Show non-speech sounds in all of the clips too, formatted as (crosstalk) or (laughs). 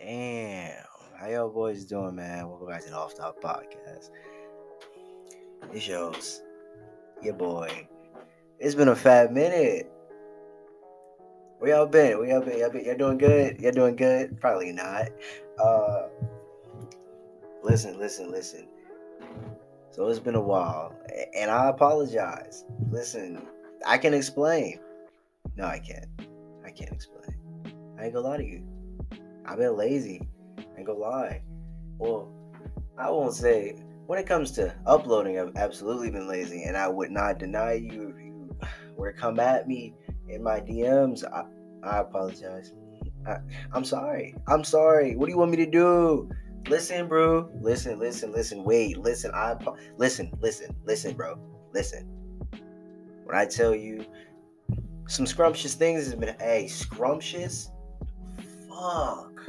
Damn. How y'all boys doing, man? Welcome back to the Off Top Podcast. It shows your boy. It's been a fat minute. Where y'all been? Where y'all been? Y'all, been, y'all doing good? Y'all doing good? Probably not. Uh, listen, listen, listen. So it's been a while, and I apologize. Listen, I can explain. No, I can't. I can't explain. I ain't gonna lie to you. I've been lazy. I go lie. Well, I won't say when it comes to uploading, I've absolutely been lazy, and I would not deny you if you were to come at me in my DMs. I, I apologize. I, I'm sorry. I'm sorry. What do you want me to do? Listen, bro. Listen, listen, listen. Wait, listen. I listen, listen, listen, bro. Listen. When I tell you some scrumptious things has been, hey, scrumptious. Fuck.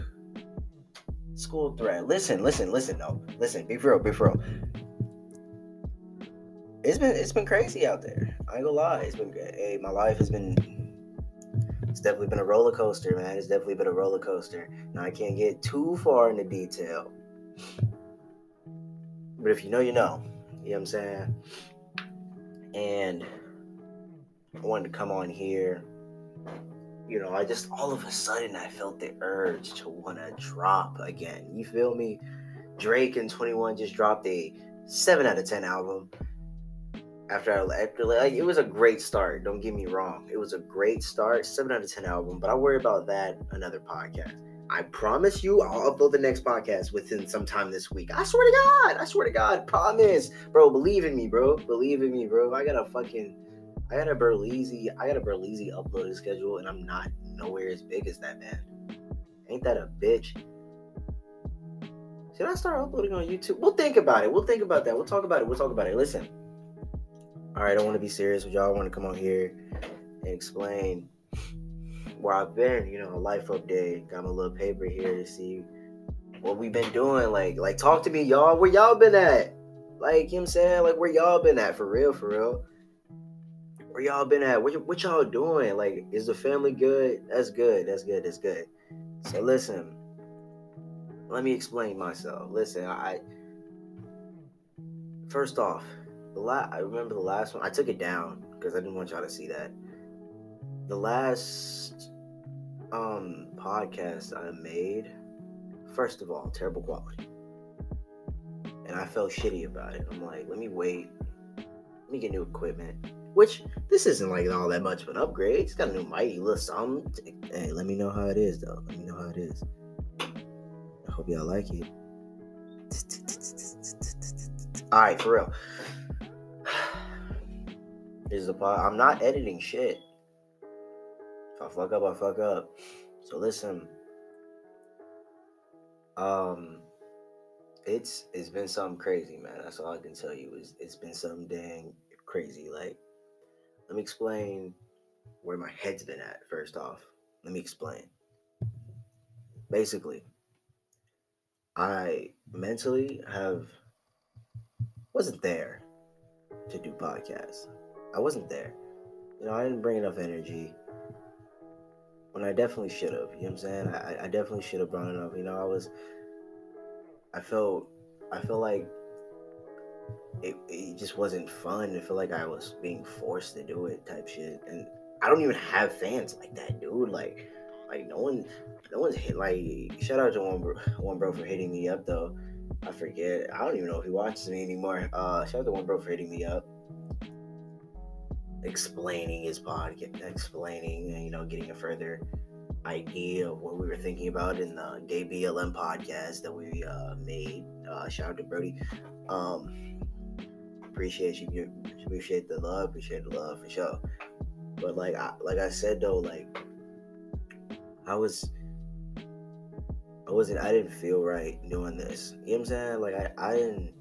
School threat. Listen, listen, listen. No, listen. Be real. Be real. It's been it's been crazy out there. I ain't gonna lie. It's been hey, my life has been it's definitely been a roller coaster, man. It's definitely been a roller coaster. Now I can't get too far into detail. But if you know, you know. You know what I'm saying? And I wanted to come on here. You know, I just all of a sudden I felt the urge to want to drop again. You feel me? Drake and 21 just dropped a 7 out of 10 album after I after like it was a great start. Don't get me wrong, it was a great start, seven out of ten album. But I'll worry about that another podcast. I promise you, I'll upload the next podcast within some time this week. I swear to God, I swear to God, promise, bro. Believe in me, bro. Believe in me, bro. I got a fucking, I got a Berleezy, I got a Berleezy uploading schedule, and I'm not nowhere as big as that man. Ain't that a bitch? Should I start uploading on YouTube? We'll think about it. We'll think about that. We'll talk about it. We'll talk about it. Listen all right, I don't want to be serious with y'all. I want to come on here and explain where I've been, you know, a life update. Got my little paper here to see what we've been doing. Like, like talk to me, y'all. Where y'all been at? Like, you know what I'm saying? Like, where y'all been at? For real, for real. Where y'all been at? What, what y'all doing? Like, is the family good? That's good. That's good. That's good. So listen, let me explain myself. Listen, I first off, the la- I remember the last one. I took it down because I didn't want y'all to see that. The last um podcast I made, first of all, terrible quality. And I felt shitty about it. I'm like, let me wait. Let me get new equipment. Which this isn't like all that much of an upgrade. It's got a new mighty little something. Hey, let me know how it is though. Let me know how it is. I hope y'all like it. Alright, for real (sighs) is the part I'm not editing shit. If I fuck up, I fuck up. So listen. Um it's it's been something crazy, man. That's all I can tell you. Is it's been something dang crazy. Like, let me explain where my head's been at first off. Let me explain. Basically, I mentally have wasn't there to do podcasts. I wasn't there. You know, I didn't bring enough energy when I definitely should have. You know what I'm saying? I, I definitely should have brought enough. You know, I was, I felt, I felt like it, it just wasn't fun. I feel like I was being forced to do it type shit. And I don't even have fans like that, dude. Like, like no one, no one's hit. Like, shout out to one bro, one bro for hitting me up though. I forget. I don't even know if he watches me anymore. Uh, shout out to one bro for hitting me up explaining his podcast, explaining, you know, getting a further idea of what we were thinking about in the Gay BLM podcast that we uh, made. Uh, shout out to Brody. Um, appreciate you. Appreciate the love. Appreciate the love for sure. But like, I, like I said though, like I was, I wasn't. I didn't feel right doing this. You know what I'm saying? Like I, I didn't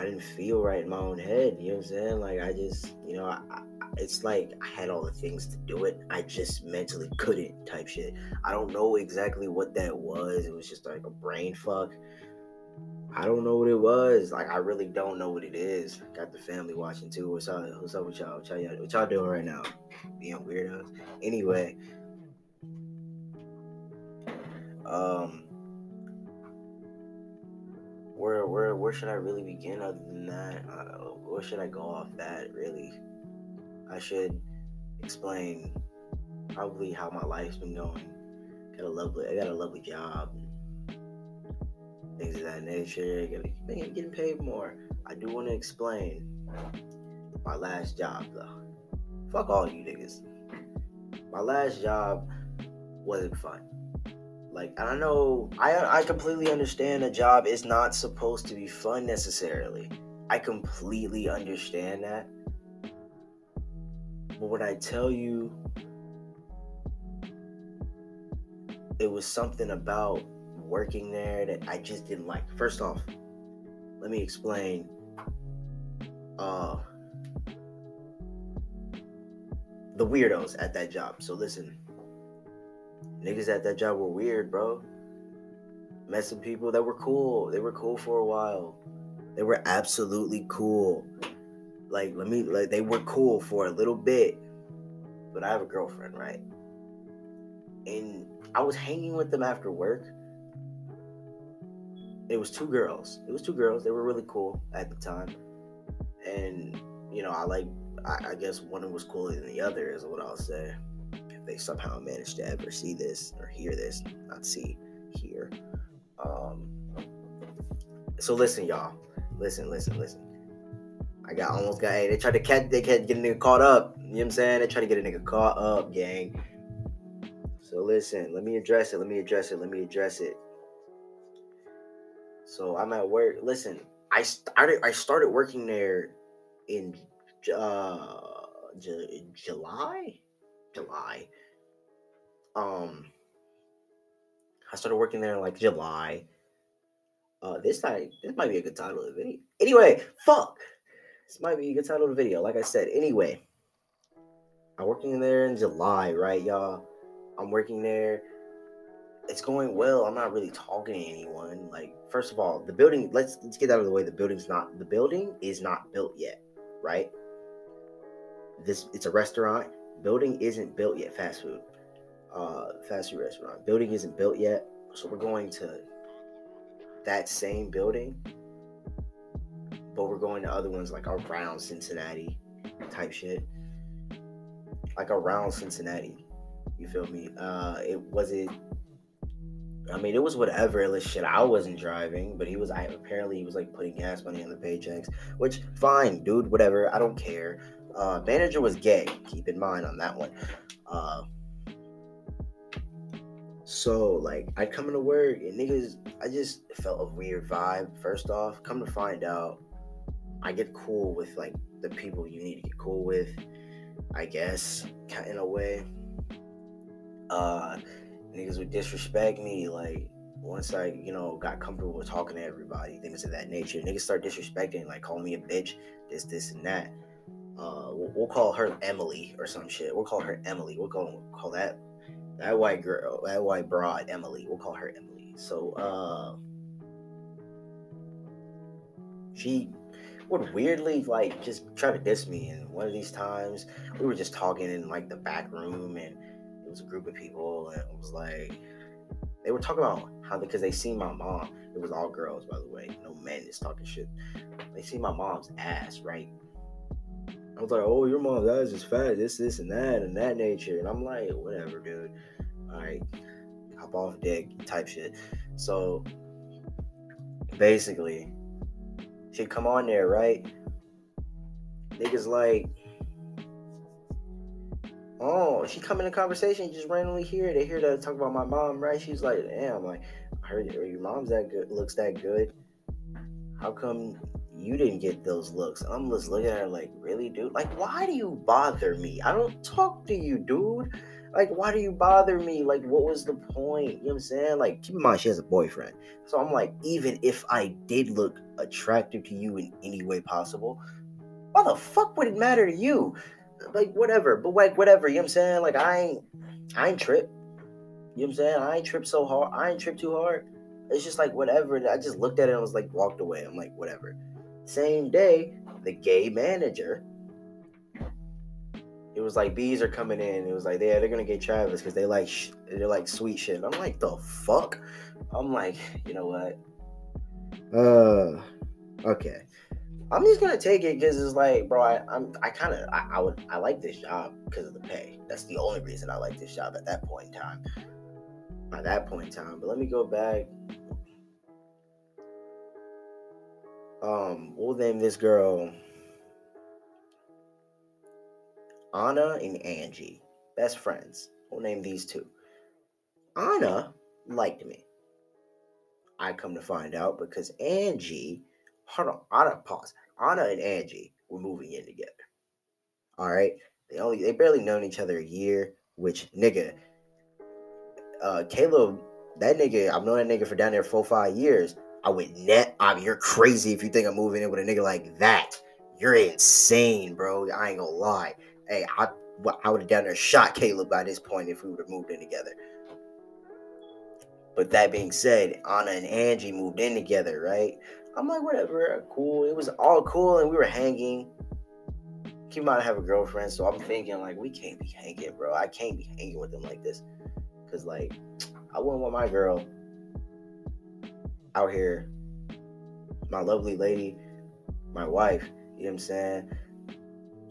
I didn't feel right in my own head. You know what I'm saying? Like I just, you know, I, I, it's like I had all the things to do it. I just mentally couldn't type shit. I don't know exactly what that was. It was just like a brain fuck. I don't know what it was. Like I really don't know what it is. Got the family watching too. What's up? What's up with y'all? What y'all, what y'all doing right now? Being weirdos. Anyway. Um, where where where should I really begin other than that? Uh, where should I go off that really? I should explain probably how my life's been going. Got a lovely I got a lovely job. Things of that nature. Getting, getting paid more. I do want to explain my last job though. Fuck all you niggas. My last job wasn't fun. Like I know I I completely understand a job is not supposed to be fun necessarily. I completely understand that. But when I tell you it was something about working there that I just didn't like. First off, let me explain uh the weirdos at that job. So listen, niggas at that job were weird, bro. Some people that were cool. They were cool for a while. They were absolutely cool. Like, let me, like, they were cool for a little bit. But I have a girlfriend, right? And I was hanging with them after work. It was two girls. It was two girls. They were really cool at the time. And, you know, I like, I, I guess one was cooler than the other, is what I'll say if they somehow managed to ever see this or hear this, not see, hear. Um, so listen, y'all. Listen, listen, listen. I got almost got. Hey, they tried to catch. They can't get a nigga caught up. You know what I'm saying? They tried to get a nigga caught up, gang. So listen. Let me address it. Let me address it. Let me address it. So I'm at work. Listen, I started. I started working there in uh, J- July. July. Um, I started working there in like July. Uh, this time, this might be a good title of the video. Anyway, fuck. This might be a good title of the video. Like I said, anyway, I'm working there in July, right, y'all? I'm working there. It's going well. I'm not really talking to anyone. Like, first of all, the building. Let's let's get out of the way. The building's not. The building is not built yet, right? This it's a restaurant building isn't built yet. Fast food, uh, fast food restaurant. Building isn't built yet, so we're going to that same building, but we're going to other ones like around Cincinnati, type shit, like around Cincinnati. You feel me? Uh, it was it. I mean, it was whatever. Like shit, I wasn't driving, but he was. I apparently he was like putting gas money on the paychecks, which fine, dude. Whatever. I don't care. Uh, manager was gay. Keep in mind on that one. Uh, so like I come into work and niggas, I just felt a weird vibe. First off, come to find out, I get cool with like the people you need to get cool with. I guess in a way. Uh, niggas would disrespect me like once I, you know, got comfortable with talking to everybody, things of that nature. Niggas start disrespecting, like call me a bitch, this, this, and that uh, we'll, call her Emily or some shit. We'll call her Emily. We'll call call that that white girl, that white broad Emily. We'll call her Emily. So uh, she would weirdly like just try to diss me. And one of these times, we were just talking in like the back room, and it was a group of people, and it was like they were talking about how because they seen my mom. It was all girls, by the way. No men is talking shit. They see my mom's ass, right? I was like, oh, your mom's ass is fat, this, this, and that, and that nature. And I'm like, whatever, dude. All right, hop off deck type shit. So basically, she'd come on there, right? Niggas like, she come in a conversation, just randomly hear They hear that talk about my mom, right? She's like, damn, like, I heard your mom's that good, looks that good. How come you didn't get those looks. I'm just looking at her like, really, dude? Like, why do you bother me? I don't talk to you, dude. Like, why do you bother me? Like, what was the point? You know what I'm saying? Like, keep in mind, she has a boyfriend. So I'm like, even if I did look attractive to you in any way possible, why the fuck would it matter to you? Like, whatever. But like, whatever. You know what I'm saying? Like, I ain't, I ain't trip. You know what I'm saying? I ain't trip so hard. I ain't trip too hard. It's just like whatever. I just looked at it and I was like walked away. I'm like, whatever. Same day, the gay manager, it was like bees are coming in. It was like yeah, they're gonna get Travis because they like sh- they're like sweet shit. I'm like the fuck. I'm like, you know what? Uh, okay. I'm just gonna take it because it's like, bro, I, I'm I kind of I, I would I like this job because of the pay. That's the only reason I like this job at that point in time. At that point in time, but let me go back. Um, we'll name this girl Anna and Angie, best friends. We'll name these two. Anna liked me. I come to find out because Angie, hold on, Anna, pause. Anna and Angie were moving in together. All right, they only they barely known each other a year. Which nigga, uh, Caleb, that nigga, I've known that nigga for down there four five years. I would net. I mean, you're crazy if you think I'm moving in with a nigga like that. You're insane, bro. I ain't gonna lie hey, I I would have down there shot Caleb by this point if we would have moved in together. But that being said, Anna and Angie moved in together, right? I'm like, whatever, cool. It was all cool, and we were hanging. Keep in mind, I have a girlfriend, so I'm thinking like, we can't be hanging, bro. I can't be hanging with them like this, cause like, I wouldn't want my girl out here, my lovely lady, my wife. You know what I'm saying?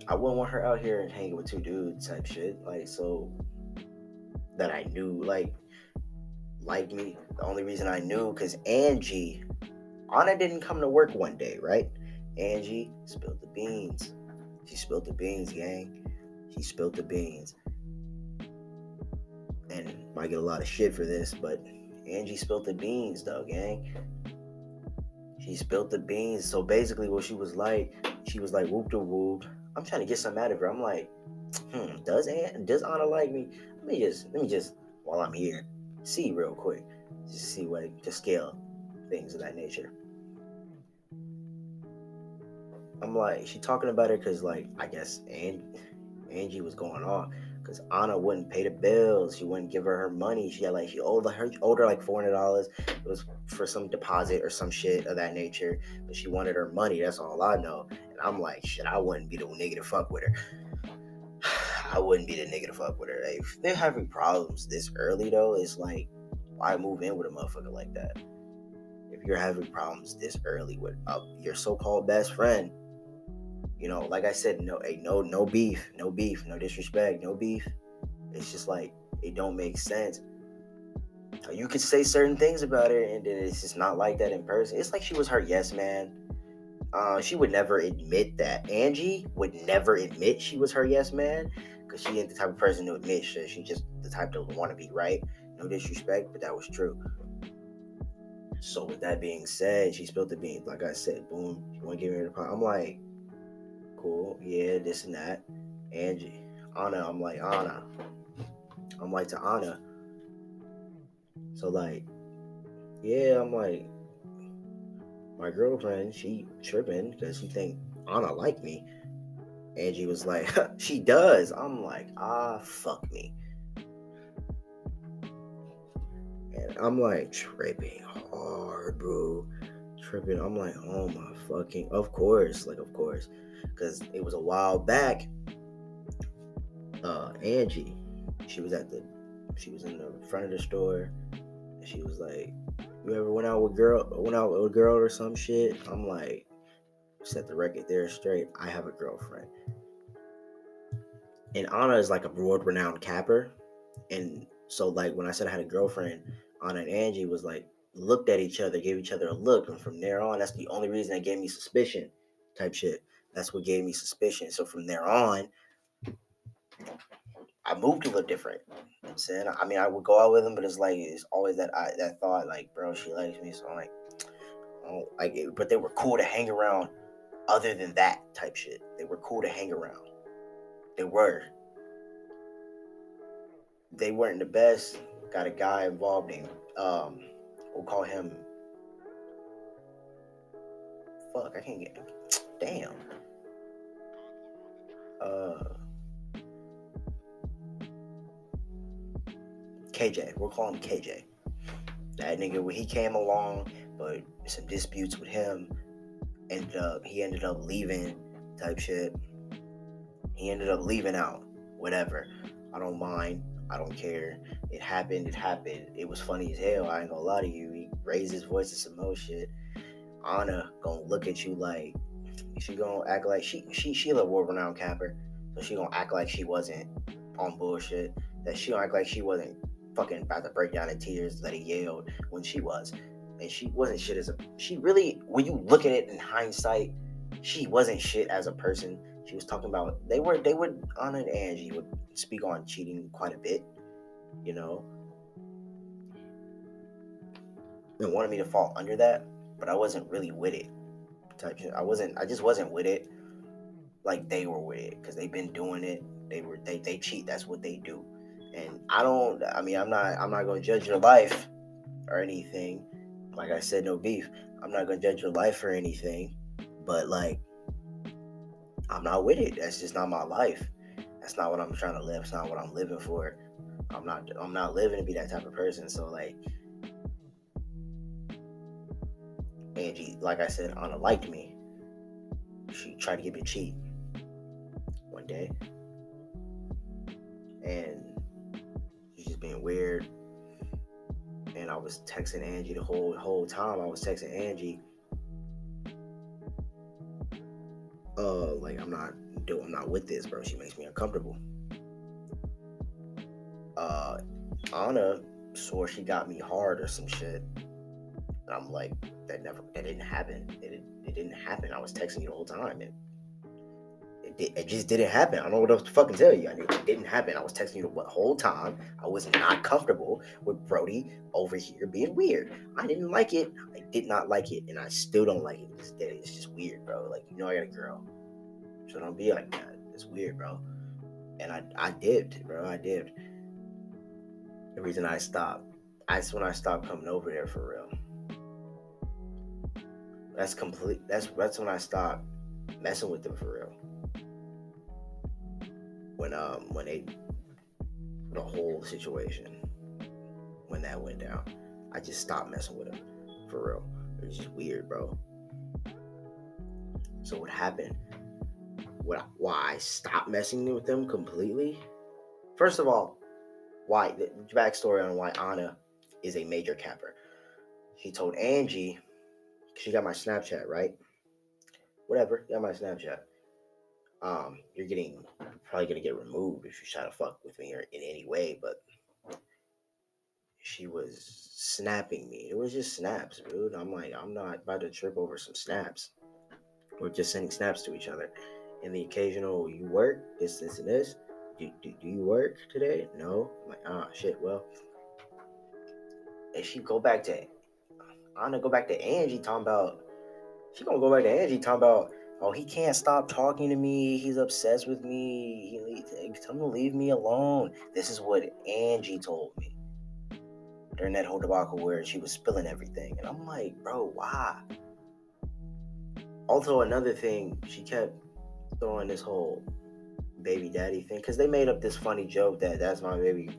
I wouldn't want her out here and hanging with two dudes type shit. Like so that I knew like like me. The only reason I knew because Angie, Anna didn't come to work one day, right? Angie spilled the beans. She spilled the beans, gang. She spilled the beans. And might get a lot of shit for this, but Angie spilled the beans, though, gang. She spilled the beans. So basically, what she was like, she was like whoop de whoop. I'm trying to get some out of her. I'm like, hmm, does Aunt does Anna like me? Let me just let me just while I'm here, see real quick. Just see what to scale things of that nature. I'm like, she talking about it because like I guess and Angie was going off because Anna wouldn't pay the bills. She wouldn't give her her money. She had like she owed her owed her like four hundred dollars. It was for some deposit or some shit of that nature. But she wanted her money. That's all I know. And I'm like, shit, I wouldn't be the nigga to fuck with her. (sighs) I wouldn't be the nigga to fuck with her. If they're having problems this early though, it's like, why move in with a motherfucker like that? If you're having problems this early with uh, your so-called best friend, you know, like I said, no, hey, no, no beef, no beef, no disrespect, no beef. It's just like it don't make sense. You can say certain things about her, and then it's just not like that in person. It's like she was her yes man. Uh, she would never admit that. Angie would never admit she was her yes man because she ain't the type of person to admit shit. She just the type to want to be right. No disrespect, but that was true. So with that being said, she spilled the beans. Like I said, boom. She want to give me the pot? I'm like, cool, yeah, this and that. Angie, Anna, I'm like Anna. I'm like to Anna. So like, yeah, I'm like, my girlfriend, she tripping because she think Anna like me. Angie was like, (laughs) she does. I'm like, ah, fuck me. And I'm like tripping hard, bro. Tripping. I'm like, oh my fucking, of course, like, of course because it was a while back. Uh, Angie, she was at the, she was in the front of the store. She was like, "You ever went out with girl, went out with a girl or some shit?" I'm like, set the record there straight. I have a girlfriend, and Anna is like a world-renowned capper, and so like when I said I had a girlfriend, Anna and Angie was like looked at each other, gave each other a look, and from there on, that's the only reason that gave me suspicion, type shit. That's what gave me suspicion. So from there on, I moved a little different. You know I'm saying, I mean, I would go out with them, but it's like it's always that I that thought, like, bro, she likes me, so I'm like, I like it. But they were cool to hang around. Other than that type shit, they were cool to hang around. They were. They weren't the best. Got a guy involved in. Um, we'll call him. Fuck, I can't get. Damn uh, KJ. We'll call him KJ. That nigga when he came along, but some disputes with him, ended up he ended up leaving type shit. He ended up leaving out. whatever. I don't mind. I don't care. It happened. It happened. It was funny as hell. I ain't gonna lie to you. He raised his voice to some more shit. Anna gonna look at you like she gonna act like she she she a world renowned capper, so she gonna act like she wasn't on bullshit. That she gonna act like she wasn't fucking about to break down in tears that he yelled when she was, and she wasn't shit as a. She really, when you look at it in hindsight, she wasn't shit as a person. She was talking about they were they would Anna and Angie would speak on cheating quite a bit, you know, and wanted me to fall under that, but I wasn't really with it. Type shit. I wasn't. I just wasn't with it like they were with it because they've been doing it. They were they they cheat. That's what they do. And I don't. I mean, I'm not. I'm not gonna judge your life or anything. Like I said, no beef. I'm not gonna judge your life or anything. But like, I'm not with it. That's just not my life. That's not what I'm trying to live. It's not what I'm living for. I'm not. I'm not living to be that type of person. So like, Angie, like I said, Anna liked me. She tried to get me cheat one day. And she's just being weird. And I was texting Angie the whole whole time. I was texting Angie. Uh, like I'm not doing, I'm not with this, bro. She makes me uncomfortable. Uh, Anna swore she got me hard or some shit. And I'm like, that never, that didn't happen. It, it didn't happen. I was texting you the whole time, and it, it just didn't happen. I don't know what else to fucking tell you. I it didn't happen. I was texting you the whole time. I was not comfortable with Brody over here being weird. I didn't like it. I did not like it, and I still don't like it. It's just weird, bro. Like you know, I got a girl, so don't be like that. It's weird, bro. And I, I dipped, bro. I dipped. The reason I stopped, that's when I stopped coming over there for real. That's complete. That's that's when I stopped messing with them for real. When um when they the whole situation when that went down, I just stopped messing with them for real. It was just weird, bro. So what happened? What why I stopped messing with them completely? First of all, why the backstory on why Anna is a major capper. She told Angie she got my Snapchat, right? Whatever, got my Snapchat. Um, you're getting probably gonna get removed if you try to fuck with me or in any way, but she was snapping me. It was just snaps, dude. I'm like, I'm not about to trip over some snaps. We're just sending snaps to each other. And the occasional, you work, this, this, and this. Do, do, do you work today? No. I'm like, ah, shit, well. And she go back to I'm gonna go back to Angie talking about. She gonna go back to Angie talking about. Oh, he can't stop talking to me. He's obsessed with me. He tell him to leave me alone. This is what Angie told me during that whole debacle where she was spilling everything, and I'm like, bro, why? Also, another thing, she kept throwing this whole baby daddy thing because they made up this funny joke that that's my baby,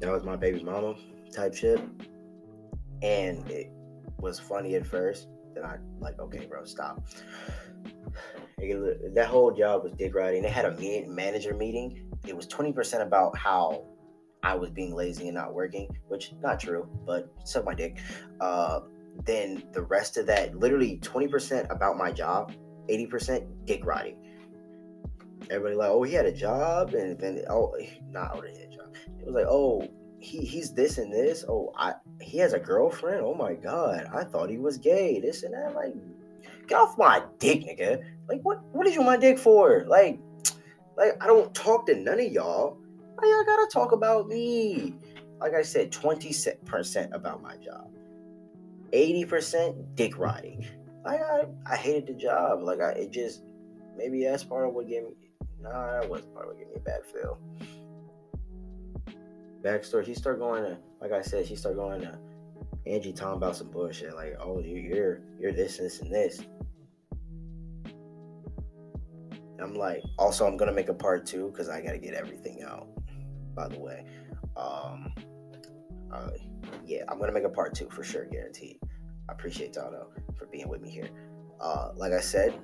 that was my baby mama type shit, and it, was funny at first. Then I like, okay, bro, stop. That whole job was dick riding. They had a manager meeting. It was 20% about how I was being lazy and not working, which not true, but suck my dick. Uh, then the rest of that, literally 20% about my job, 80% dick riding. Everybody like, oh, he had a job, and then oh, not oh, he had a job. It was like, oh, he he's this and this. Oh, I he has a girlfriend. Oh my god, I thought he was gay. This and that. Like, get off my dick, nigga. Like, what what is you my dick for? Like, like I don't talk to none of y'all. Why y'all gotta talk about me? Like I said, twenty percent about my job, eighty percent dick riding. Like I I hated the job. Like I it just maybe that's part of what gave me. Nah, that wasn't part of what gave me a bad feel backstory. She started going to, like I said, she started going to Angie talking about some bullshit, like, oh, you're you're this, this, and this. I'm like, also, I'm gonna make a part two because I gotta get everything out. By the way, um, uh, yeah, I'm gonna make a part two for sure, guaranteed. I appreciate y'all though for being with me here. Uh, like I said,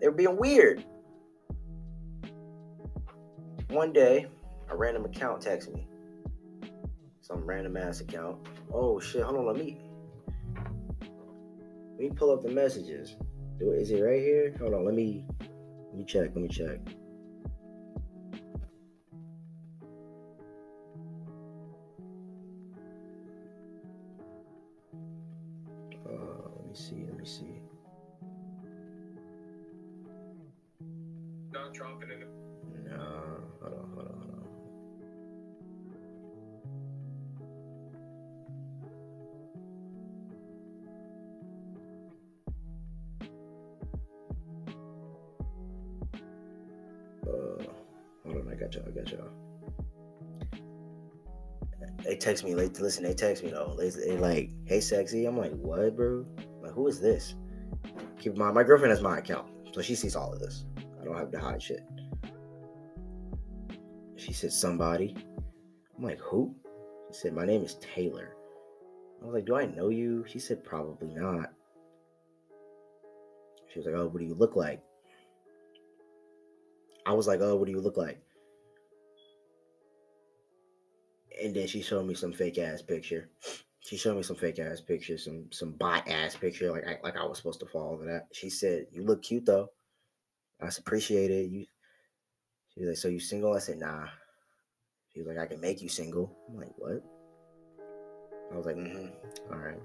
they were being weird. one day, a random account texts me. Some random ass account. Oh shit, hold on, let me let me pull up the messages. Is it right here? Hold on, let me let me check, let me check. Uh, let me see, let me see. Not dropping it. Hold I got y'all, I got y'all. They text me, late like, listen, they text me though. They, they like, hey, sexy. I'm like, what, bro? Like, who is this? Keep in mind, my girlfriend has my account, so she sees all of this. I don't have to hide shit. She said, somebody. I'm like, who? She said, my name is Taylor. I was like, do I know you? She said, probably not. She was like, oh, what do you look like? I was like, oh, what do you look like? And then she showed me some fake ass picture. She showed me some fake ass picture, some some bot ass picture, like I, like I was supposed to fall for that. She said, "You look cute though. I appreciate it." You. She was like, "So you single?" I said, "Nah." She was like, "I can make you single." I'm like, "What?" I was like, "Mm-hmm. All right."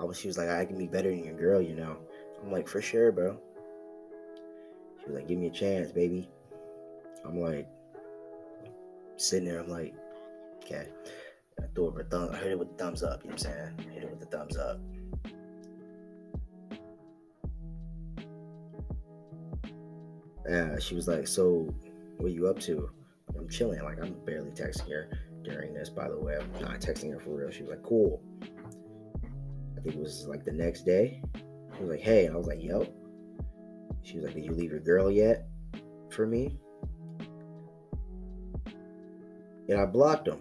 I was. She was like, "I can be better than your girl," you know. I'm like, "For sure, bro." She was like, "Give me a chance, baby." I'm like, sitting there. I'm like, okay. I threw with a thumb. I hit it with the thumbs up. You know what I'm saying? Hit it with the thumbs up. Yeah, she was like, "So, what you up to?" I'm chilling. Like I'm barely texting her during this. By the way, I'm not texting her for real. She was like, "Cool." I think it was like the next day. She was like, "Hey," I was like, "Yep." She was like, "Did you leave your girl yet for me?" And I blocked them.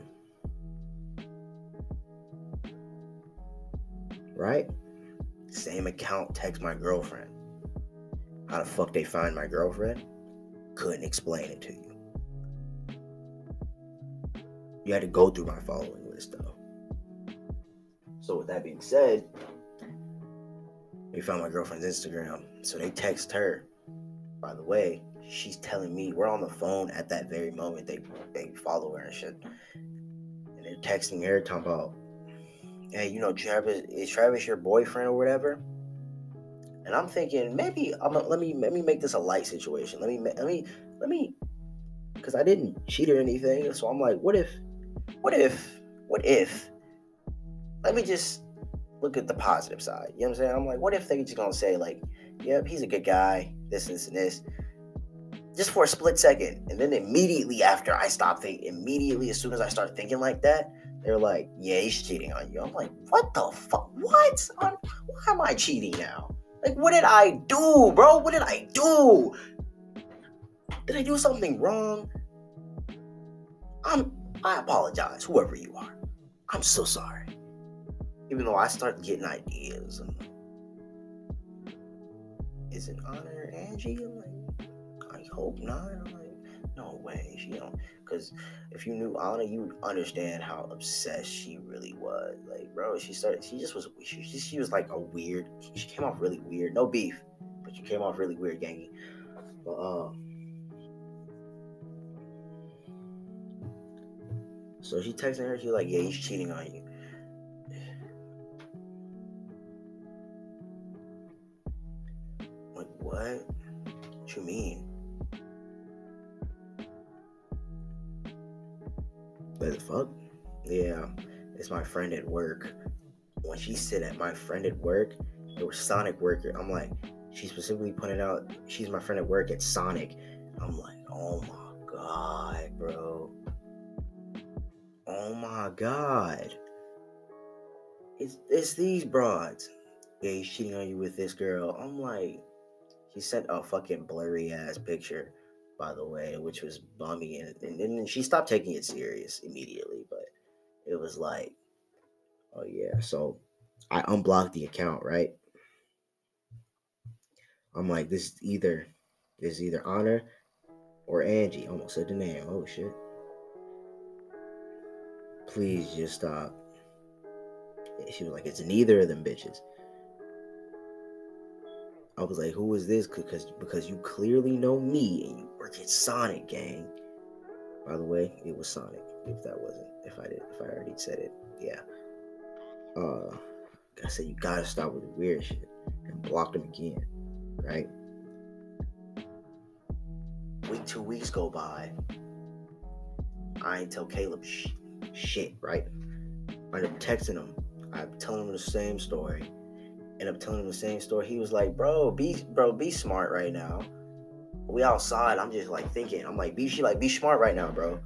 Right? Same account text my girlfriend. How the fuck they find my girlfriend? Couldn't explain it to you. You had to go through my following list though. So with that being said, they found my girlfriend's Instagram. So they text her. By the way, she's telling me we're on the phone at that very moment. They they follow her and shit. And they're texting her talking about, hey, you know, Travis is Travis your boyfriend or whatever? And I'm thinking maybe I'm a, let me let me make this a light situation. Let me let me let me because I didn't cheat or anything. So I'm like, what if, what if, what if? Let me just look at the positive side. You know what I'm saying? I'm like, what if they just gonna say like, yep, he's a good guy, this, this, and this, just for a split second, and then immediately after I stop thinking, immediately as soon as I start thinking like that, they're like, yeah, he's cheating on you. I'm like, what the fuck? What? I'm, why am I cheating now? Like, what did I do, bro? What did I do? Did I do something wrong? I'm. I apologize, whoever you are. I'm so sorry. Even though I start getting ideas, and is it honor Angie? I'm like, I hope not. I'm like, no way. She don't. Because if you knew Anna, you would understand how obsessed she really was. Like, bro, she started. She just was. She, she, was like a weird. She came off really weird. No beef, but she came off really weird, gangy. But um. So she texting her. She's like, "Yeah, he's cheating on you." Like what? What you mean? Fuck? Yeah, it's my friend at work. When she said at my friend at work, it was Sonic worker. I'm like, she specifically pointed out she's my friend at work at Sonic. I'm like, oh my god, bro. Oh my god. It's it's these broads. Yeah, he's cheating on you with this girl. I'm like, she sent a fucking blurry ass picture, by the way, which was bummy, and, and then she stopped taking it serious immediately. But it was like, oh yeah. So I unblocked the account, right? I'm like, this is either It's either Anna or Angie. Almost said the name. Oh shit. Please just stop. She was like, it's neither of them bitches. I was like, who is this? Because because you clearly know me and you work at Sonic Gang. By the way, it was Sonic. If that wasn't, if I did, if I already said it, yeah. Uh, I said you gotta stop with the weird shit and block him again, right? Week two weeks go by. I ain't tell Caleb sh- shit, right? I'm texting him. I'm telling him the same story. and I'm telling him the same story. He was like, "Bro, be bro, be smart right now. We outside. I'm just like thinking. I'm like, be she like be smart right now, bro.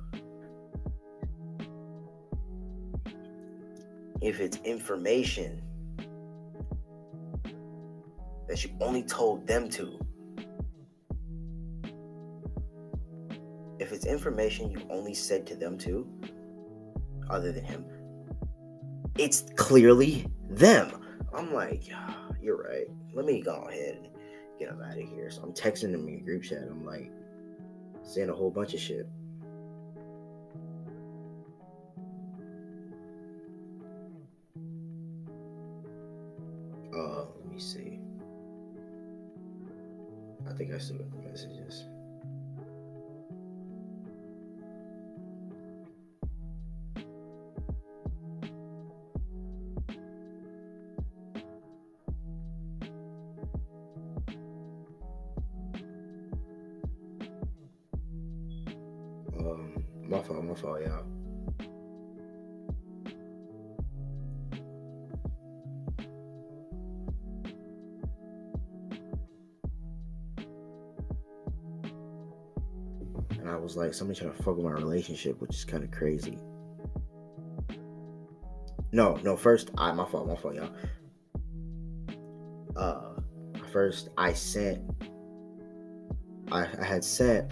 If it's information that you only told them to, if it's information you only said to them to, other than him, it's clearly them. I'm like, (sighs) you're right. Let me go ahead get him out of here. So I'm texting him in group chat. I'm like, saying a whole bunch of shit. Uh, let me see. I think I still got the messages. My fault, my fault, y'all. And I was like, somebody trying to fuck with my relationship, which is kind of crazy. No, no, first, I, my fault, my fault, y'all. Uh, first, I sent, I, I had sent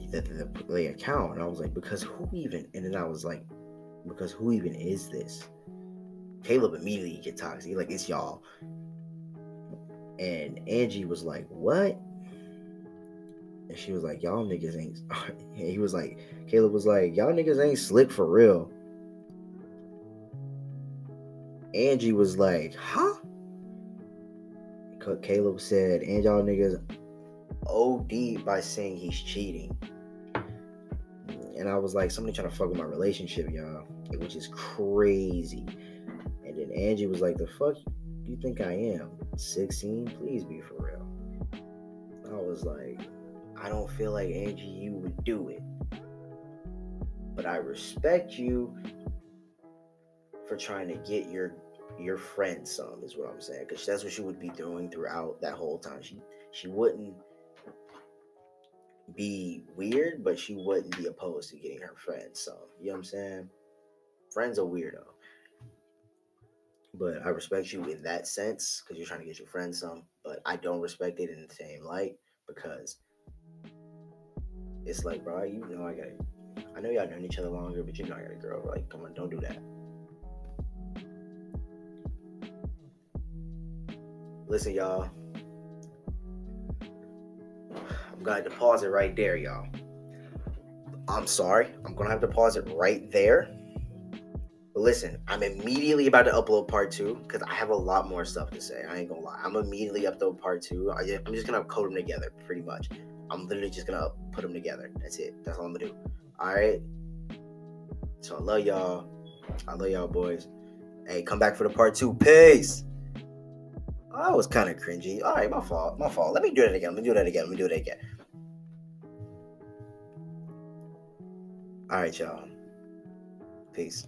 the, the, the, the account, and I was like, because who even, and then I was like, because who even is this? Caleb immediately get toxic. He like, it's y'all. And Angie was like, what? And she was like, y'all niggas ain't. (laughs) He was like, Caleb was like, y'all niggas ain't slick for real. Angie was like, huh? Caleb said, and y'all niggas OD by saying he's cheating. And I was like, somebody trying to fuck with my relationship, y'all, which is crazy. And then Angie was like, the fuck you think I am? 16? Please be for real. I was like, I don't feel like Angie, you would do it. But I respect you for trying to get your your friend some is what I'm saying because that's what she would be doing throughout that whole time. She she wouldn't be weird, but she wouldn't be opposed to getting her friends some. You know what I'm saying? Friends are weirdo. But I respect you in that sense because you're trying to get your friends some. But I don't respect it in the same light because it's like, bro, you know I gotta I know y'all known each other longer, but you know I got a girl. Like, come on, don't do that. Listen, y'all. I'm gonna pause it right there, y'all. I'm sorry. I'm gonna have to pause it right there. But listen, I'm immediately about to upload part two because I have a lot more stuff to say. I ain't gonna lie. I'm immediately upload part two. I, am just gonna code them together, pretty much. I'm literally just gonna put them together. That's it. That's all I'm gonna do. All right. So I love y'all. I love y'all, boys. Hey, come back for the part two. Peace. Oh, I was kind of cringy. All right, my fault. My fault. Let me do it again. Let me do that again. Let me do it again. All right, y'all. Peace.